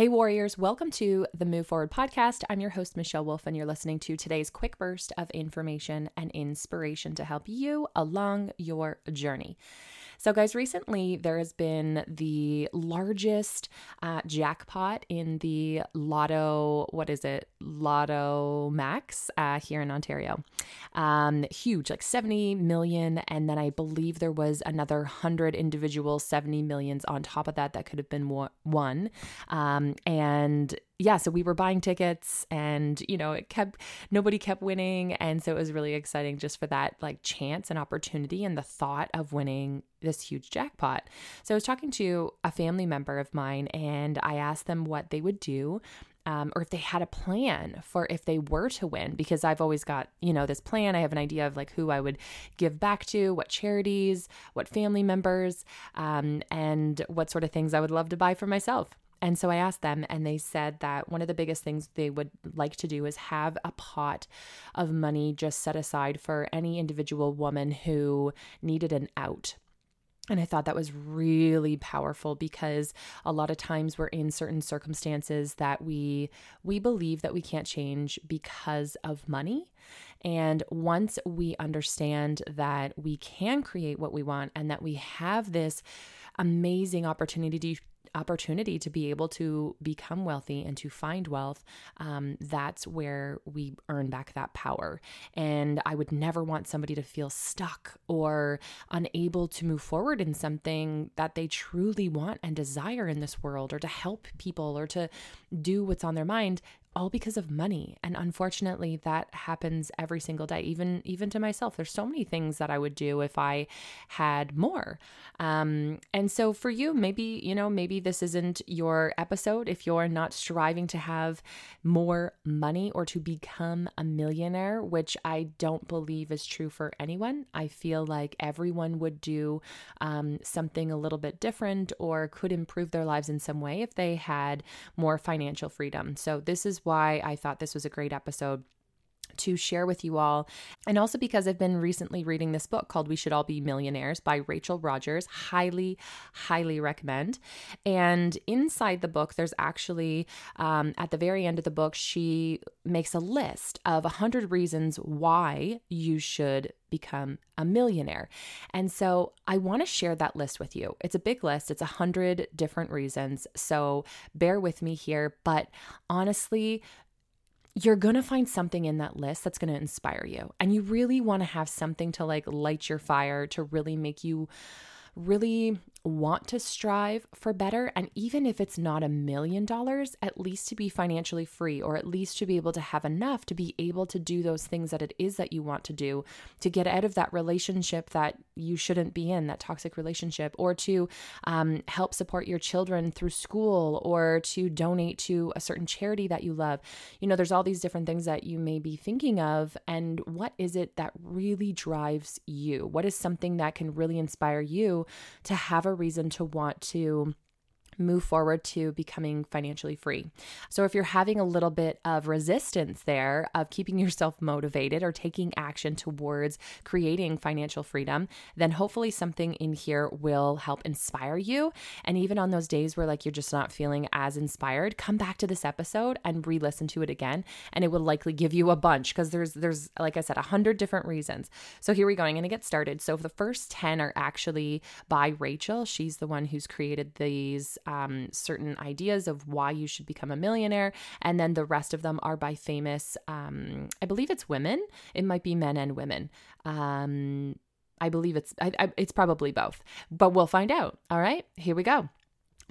Hey, Warriors, welcome to the Move Forward podcast. I'm your host, Michelle Wolf, and you're listening to today's quick burst of information and inspiration to help you along your journey. So, guys, recently there has been the largest uh, jackpot in the Lotto, what is it? Lotto Max uh, here in Ontario. Um, huge, like 70 million. And then I believe there was another 100 individual 70 millions on top of that that could have been won. Um, and yeah, so we were buying tickets and, you know, it kept, nobody kept winning. And so it was really exciting just for that like chance and opportunity and the thought of winning this huge jackpot. So I was talking to a family member of mine and I asked them what they would do um, or if they had a plan for if they were to win, because I've always got, you know, this plan. I have an idea of like who I would give back to, what charities, what family members, um, and what sort of things I would love to buy for myself. And so I asked them, and they said that one of the biggest things they would like to do is have a pot of money just set aside for any individual woman who needed an out. And I thought that was really powerful because a lot of times we're in certain circumstances that we we believe that we can't change because of money. And once we understand that we can create what we want and that we have this amazing opportunity opportunity to be able to become wealthy and to find wealth, um, that's where we earn back that power. And I would never want somebody to feel stuck or unable to move forward in something that they truly want and desire in this world, or to help people, or to do what's on their mind all because of money. And unfortunately that happens every single day even even to myself. There's so many things that i would do if i had more. Um, and so for you maybe you know maybe this isn't your episode if you're not striving to have more money or to become a millionaire which i don't believe is true for anyone. I feel like everyone would do um, something a little bit different or could improve their lives in some way if they had more financial freedom. So this is why I thought this was a great episode to share with you all. And also because I've been recently reading this book called We Should All Be Millionaires by Rachel Rodgers. Highly, highly recommend. And inside the book, there's actually, um, at the very end of the book, she makes a list of 100 reasons why you should become a millionaire. And so I want to share that list with you. It's a big list, it's a hundred different reasons. So bear with me here. But honestly, you're going to find something in that list that's going to inspire you. And you really want to have something to like light your fire to really make you really want to strive for better. And even if it's not a million dollars, at least to be financially free or at least to be able to have enough to be able to do those things that it is that you want to do, to get out of that relationship that you shouldn't be in, that toxic relationship, or to um, help support your children through school or to donate to a certain charity that you love. You know, there's all these different things that you may be thinking of. And what is it that really drives you? What is something that can really inspire you to have a a reason to want to move forward to becoming financially free. So, if you're having a little bit of resistance there of keeping yourself motivated or taking action towards creating financial freedom, then hopefully something in here will help inspire you. And even on those days where like you're just not feeling as inspired, come back to this episode and re-listen to it again, and it will likely give you a bunch because there's there's like I said, a hundred different reasons. So here we go. I'm going to get started. So the first ten are actually by Rachel. She's the one who's created these um, certain ideas of why you should become a millionaire. And then the rest of them are by famous, um, I believe it's women. It might be men and women. Um, I believe it's I, I, it's probably both, but we'll find out. All right, here we go.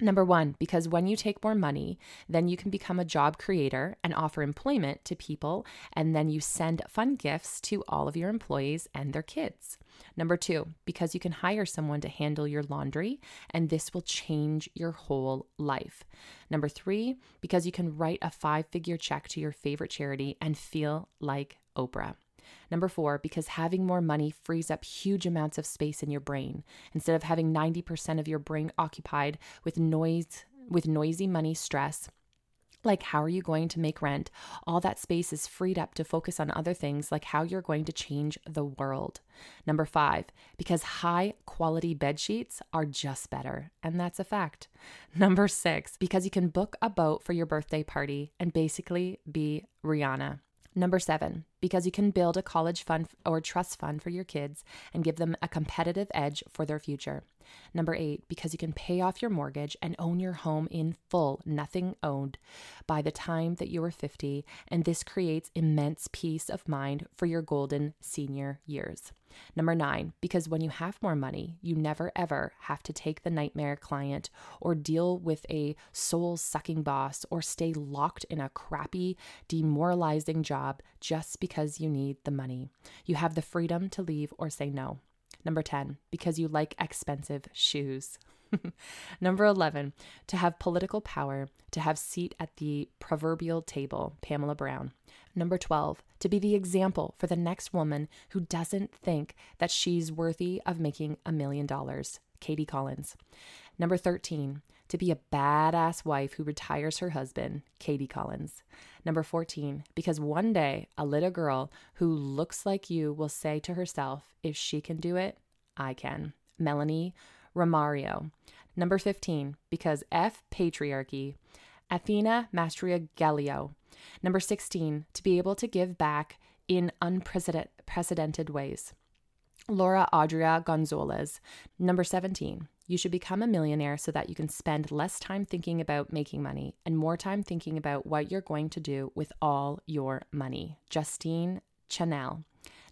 Number one, because when you take more money, then you can become a job creator and offer employment to people, and then you send fun gifts to all of your employees and their kids. Number two, because you can hire someone to handle your laundry, and this will change your whole life. Number three, because you can write a five figure check to your favorite charity and feel like Oprah. Number four, because having more money frees up huge amounts of space in your brain. Instead of having 90% of your brain occupied with noise, with noisy money stress, Like, how are you going to make rent? All that space is freed up to focus on other things, like how you're going to change the world. Number five, because high quality bed sheets are just better. And that's a fact. Number six, because you can book a boat for your birthday party and basically be Rihanna. Number seven, because you can build a college fund or trust fund for your kids and give them a competitive edge for their future. Number eight, because you can pay off your mortgage and own your home in full, nothing owned, by the time that you are 50. And this creates immense peace of mind for your golden senior years. Number nine, because when you have more money, you never ever have to take the nightmare client or deal with a soul sucking boss or stay locked in a crappy, demoralizing job just because you need the money. You have the freedom to leave or say no. Number 10, because you like expensive shoes. Number 11, to have political power, to have seat at the proverbial table, Pamela Brown. Number 12, to be the example for the next woman who doesn't think that she's worthy of making a million dollars, Katie Collins. Number 13, to be a badass wife who retires her husband, Katie Collins. Number 14, because one day a little girl who looks like you will say to herself, if she can do it, I can. Melanie Romario. Number 15, because F patriarchy, Athena Mastria Gallio. Number 16, to be able to give back in unprecedented ways. Laura Adria Gonzalez. Number 17, you should become a millionaire so that you can spend less time thinking about making money and more time thinking about what you're going to do with all your money. Justine Chanel.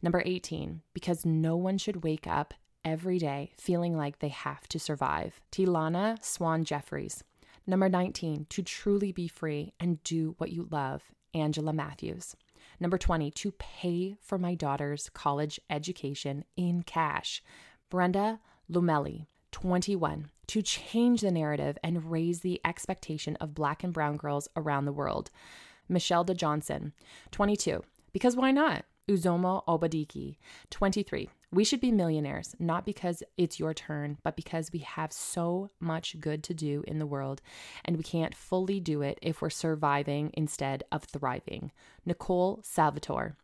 Number 18, because no one should wake up every day feeling like they have to survive. Tilana Swan Jeffries. Number 19, to truly be free and do what you love. Angela Matthews. Number 20, to pay for my daughter's college education in cash. Brenda Lumelli. 21. To change the narrative and raise the expectation of Black and Brown girls around the world. Michelle De Johnson. 22. Because why not? Uzoma Obadiki. 23. We should be millionaires, not because it's your turn, but because we have so much good to do in the world and we can't fully do it if we're surviving instead of thriving. Nicole Salvatore.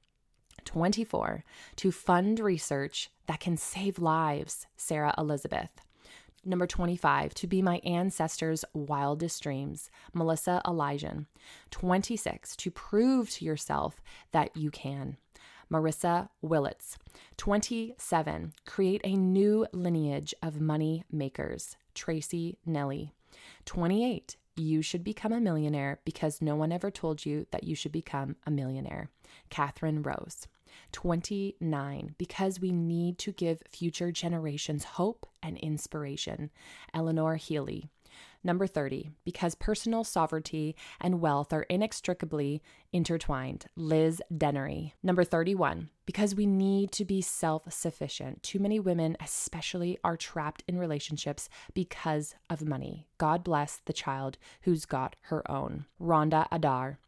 24. To fund research that can save lives. Sarah Elizabeth. Number 25, to be my ancestors' wildest dreams, Melissa Elijah. 26, to prove to yourself that you can, Marissa Willits. 27, create a new lineage of money makers, Tracy Nelly. 28, you should become a millionaire because no one ever told you that you should become a millionaire, Catherine Rose. 29, because we need to give future generations hope and inspiration. Eleanor Healy. Number 30, because personal sovereignty and wealth are inextricably intertwined. Liz Dennery. Number 31, because we need to be self sufficient. Too many women, especially, are trapped in relationships because of money. God bless the child who's got her own. Rhonda Adar.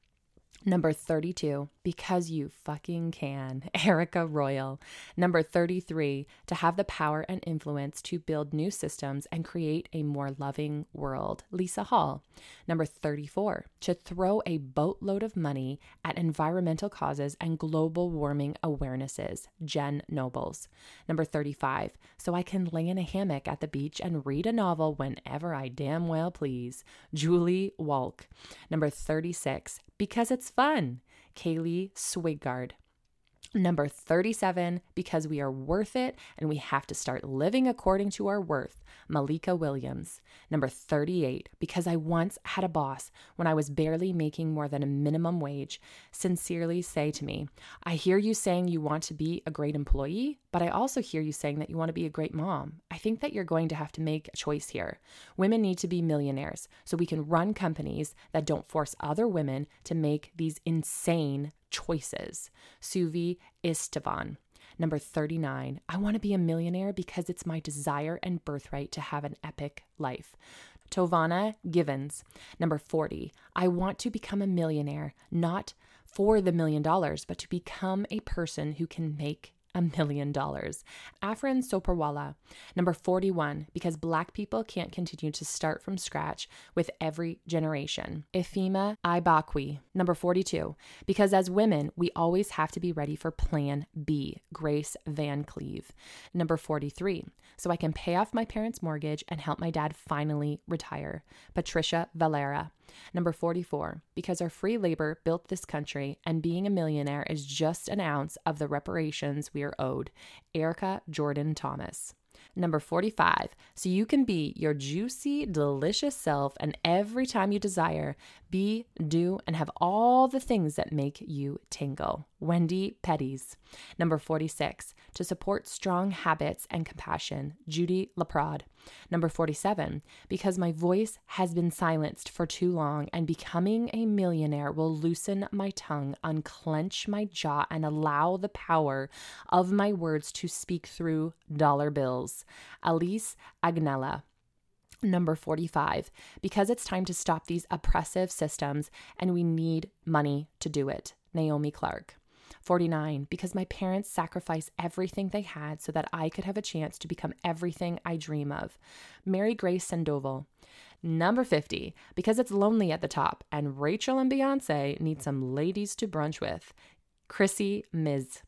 Number 32, because you fucking can, Erica Royal. Number 33, to have the power and influence to build new systems and create a more loving world, Lisa Hall. Number 34, to throw a boatload of money at environmental causes and global warming awarenesses, Jen Nobles. Number 35, so I can lay in a hammock at the beach and read a novel whenever I damn well please, Julie Walk. Number 36, because it's fun. Kaylee Swigard. Number 37, because we are worth it and we have to start living according to our worth, Malika Williams. Number 38, because I once had a boss when I was barely making more than a minimum wage, sincerely say to me, I hear you saying you want to be a great employee, but I also hear you saying that you want to be a great mom. I think that you're going to have to make a choice here. Women need to be millionaires so we can run companies that don't force other women to make these insane choices. Suvi Istavan. Number 39, I want to be a millionaire because it's my desire and birthright to have an epic life. Tovana Givens. Number 40, I want to become a millionaire, not for the million dollars, but to become a person who can make a million dollars. Afrin Soperwala. Number 41, because Black people can't continue to start from scratch with every generation. Ifema Ibakwe. Number 42, because as women, we always have to be ready for Plan B. Grace Van Cleve. Number 43, so I can pay off my parents' mortgage and help my dad finally retire. Patricia Valera. Number 44, because our free labor built this country and being a millionaire is just an ounce of the reparations we are owed. Erica Jordan Thomas. Number 45, so you can be your juicy, delicious self and every time you desire, be, do, and have all the things that make you tingle. Wendy Petties. Number 46, to support strong habits and compassion. Judy Laprade. Number 47, because my voice has been silenced for too long and becoming a millionaire will loosen my tongue, unclench my jaw, and allow the power of my words to speak through dollar bills. Alice Agnella. Number 45, because it's time to stop these oppressive systems and we need money to do it. Naomi Clark. 49, because my parents sacrificed everything they had so that I could have a chance to become everything I dream of. Mary Grace Sandoval. Number 50, because it's lonely at the top and Rachel and Beyonce need some ladies to brunch with. Chrissy Miz.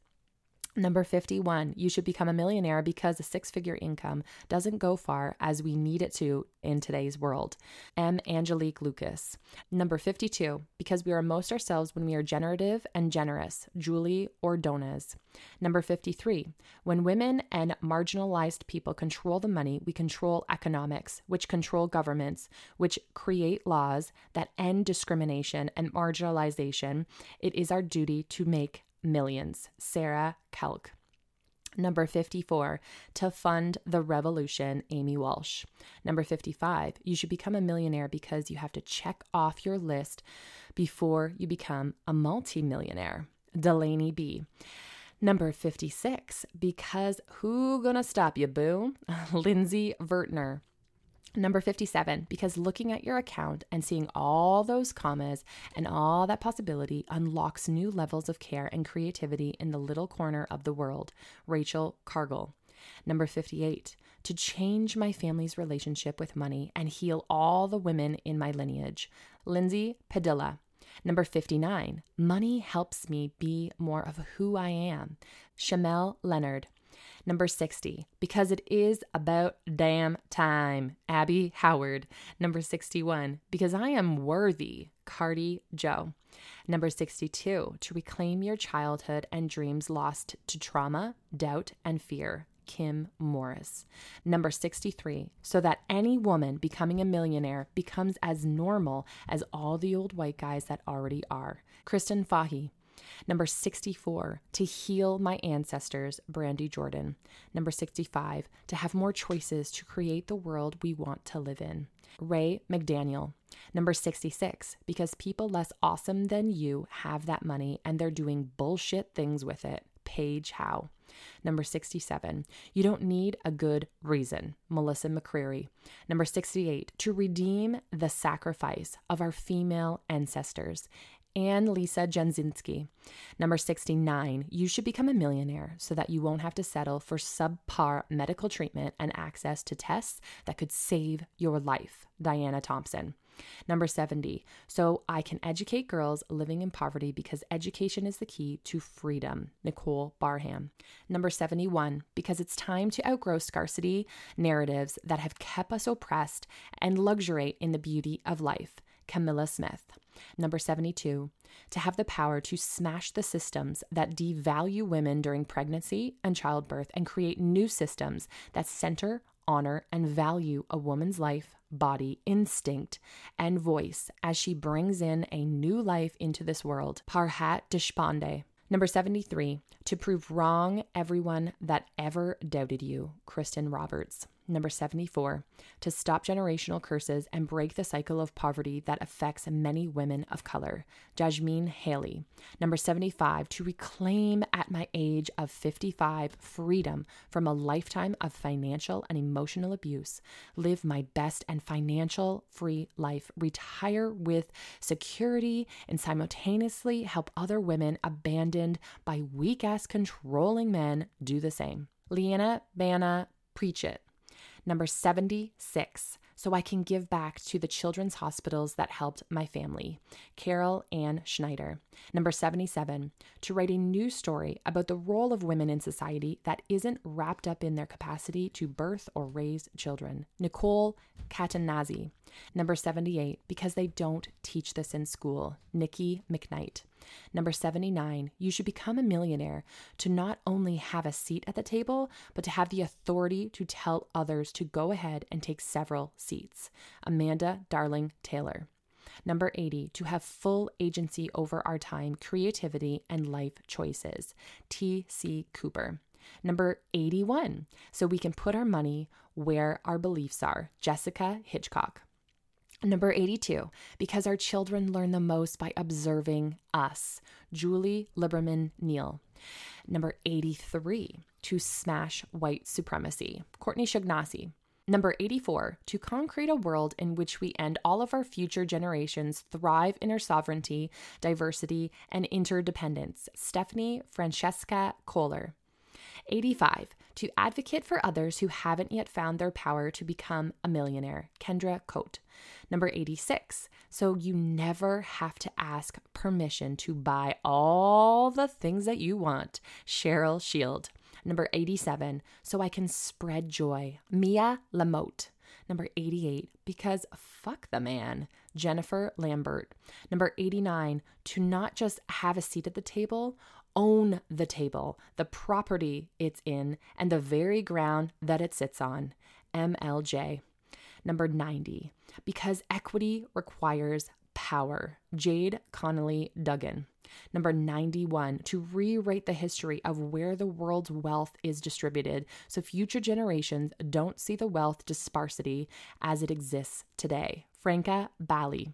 Number 51, you should become a millionaire because a six figure income doesn't go far as we need it to in today's world. M. Angelique Lucas. Number 52, because we are most ourselves when we are generative and generous. Julie Ordonez. Number 53, when women and marginalized people control the money, we control economics, which control governments, which create laws that end discrimination and marginalization. It is our duty to make millions. Sarah Kelk. Number 54, to fund the revolution, Amy Walsh. Number 55, you should become a millionaire because you have to check off your list before you become a multimillionaire, Delaney B. Number 56, because who gonna stop you, boo? Lindsay Vertner. Number 57, because looking at your account and seeing all those commas and all that possibility unlocks new levels of care and creativity in the little corner of the world. Rachel Cargle. Number 58, to change my family's relationship with money and heal all the women in my lineage. Lindsay Padilla. Number 59, money helps me be more of who I am. Shamel Leonard. Number 60, because it is about damn time. Abby Howard. Number 61, because I am worthy. Cardi Joe. Number 62, to reclaim your childhood and dreams lost to trauma, doubt, and fear. Kim Morris. Number 63, so that any woman becoming a millionaire becomes as normal as all the old white guys that already are. Kristen Fahy. Number 64, to heal my ancestors, Brandy Jordan. Number 65, to have more choices to create the world we want to live in. Ray McDaniel. Number 66, because people less awesome than you have that money and they're doing bullshit things with it. Paige Howe. Number 67, you don't need a good reason. Melissa McCreary. Number 68, to redeem the sacrifice of our female ancestors and Lisa Jenzinski. Number 69, you should become a millionaire so that you won't have to settle for subpar medical treatment and access to tests that could save your life. Diana Thompson. Number 70, so I can educate girls living in poverty because education is the key to freedom. Nicole Barham. Number 71, because it's time to outgrow scarcity narratives that have kept us oppressed and luxuriate in the beauty of life. Camilla Smith. Number 72, to have the power to smash the systems that devalue women during pregnancy and childbirth and create new systems that center, honor, and value a woman's life, body, instinct, and voice as she brings in a new life into this world. Parhat Deshpande. Number 73, to prove wrong everyone that ever doubted you, Kristen Roberts. Number 74, to stop generational curses and break the cycle of poverty that affects many women of color. Jasmine Haley. Number 75, to reclaim at my age of 55 freedom from a lifetime of financial and emotional abuse, live my best and financial free life, retire with security, and simultaneously help other women abandoned by weak ass controlling men do the same. Leanna Banna, preach it. Number 76, so I can give back to the children's hospitals that helped my family. Carol Ann Schneider. Number 77, to write a new story about the role of women in society that isn't wrapped up in their capacity to birth or raise children. Nicole Catanazzi. Number 78, because they don't teach this in school. Nikki McKnight. Number 79, you should become a millionaire to not only have a seat at the table, but to have the authority to tell others to go ahead and take several seats. Amanda Darling Taylor. Number 80, to have full agency over our time, creativity, and life choices. T.C. Cooper. Number 81, so we can put our money where our beliefs are. Jessica Hitchcock. Number 82, because our children learn the most by observing us. Julie Liberman Neal. Number 83, to smash white supremacy. Courtney Shaughnessy. Number 84, to concrete a world in which we and all of our future generations thrive in our sovereignty, diversity, and interdependence. Stephanie Francesca Kohler. 85, to advocate for others who haven't yet found their power to become a millionaire. Kendra Coate. Number 86, so you never have to ask permission to buy all the things that you want. Cheryl Shield. Number 87, so I can spread joy. Mia Lamote. Number 88, because fuck the man. Jennifer Lambert. Number 89, to not just have a seat at the table, own the table, the property it's in, and the very ground that it sits on. MLJ. Number 90, because equity requires power. Jade Connolly Duggan. Number 91, to rewrite the history of where the world's wealth is distributed so future generations don't see the wealth disparity as it exists today. Franca Bali.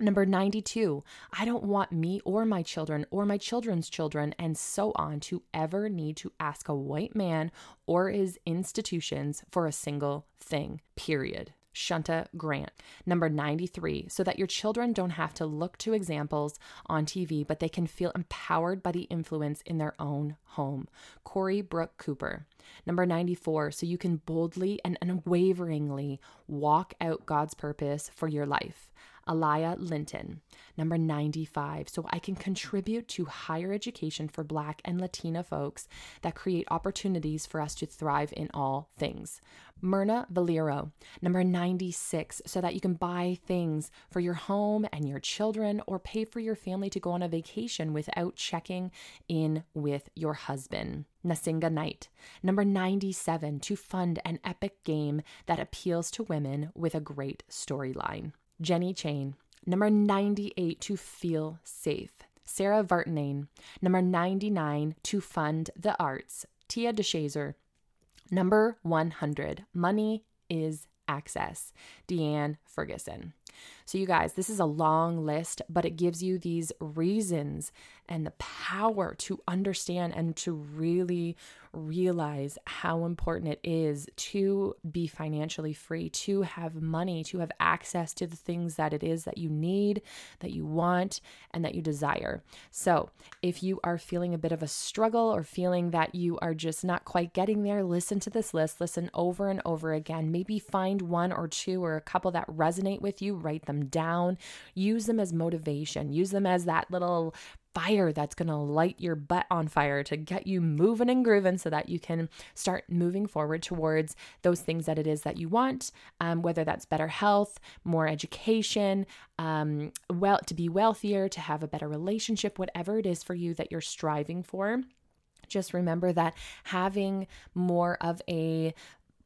Number 92, I don't want me or my children or my children's children and so on to ever need to ask a white man or his institutions for a single thing, period. Shunta Grant. Number 93, so that your children don't have to look to examples on TV, but they can feel empowered by the influence in their own home. Corey Brooke Cooper. Number 94, so you can boldly and unwaveringly walk out God's purpose for your life. Alaya Linton. Number 95, so I can contribute to higher education for Black and Latina folks that create opportunities for us to thrive in all things. Myrna Valero. Number 96, so that you can buy things for your home and your children or pay for your family to go on a vacation without checking in with your husband. Nasinga Knight. Number 97, to fund an epic game that appeals to women with a great storyline. Jenny Chain. Number 98, to feel safe. Sarah Vartanane. Number 99, to fund the arts. Tia DeShazer. Number 100, money is access. Deanne Ferguson. So, you guys, this is a long list, but it gives you these reasons and the power to understand and to really realize how important it is to be financially free, to have money, to have access to the things that it is that you need, that you want, and that you desire. So, if you are feeling a bit of a struggle or feeling that you are just not quite getting there, listen to this list, listen over and over again. Maybe find one or two or a couple that resonate with you, write them down, use them as motivation, use them as that little fire that's going to light your butt on fire to get you moving and grooving so that you can start moving forward towards those things that it is that you want, um, whether that's better health, more education, um, well, to be wealthier, to have a better relationship, whatever it is for you that you're striving for. Just remember that having more of a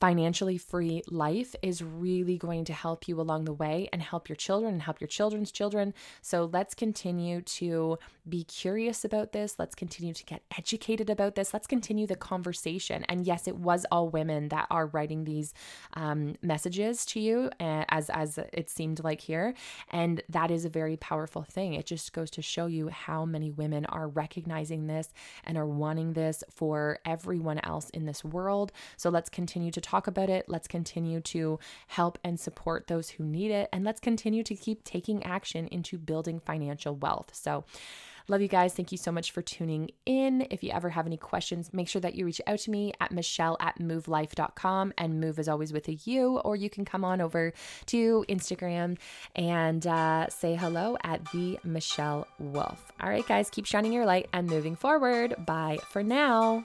financially free life is really going to help you along the way and help your children and help your children's children. So let's continue to be curious about this. Let's continue to get educated about this. Let's continue the conversation. And yes, it was all women that are writing these um, messages to you, uh, as as it seemed like here, and that is a very powerful thing. It just goes to show you how many women are recognizing this and are wanting this for everyone else in this world. So let's continue to talk about it. Let's continue to help and support those who need it. And let's continue to keep taking action into building financial wealth. So, Love you guys. Thank you so much for tuning in. If you ever have any questions, make sure that you reach out to me at michelle at movelife.com. And move is always with a U, or you can come on over to Instagram and uh, say hello at the Michelle Wolf. All right, guys, keep shining your light and moving forward. Bye for now.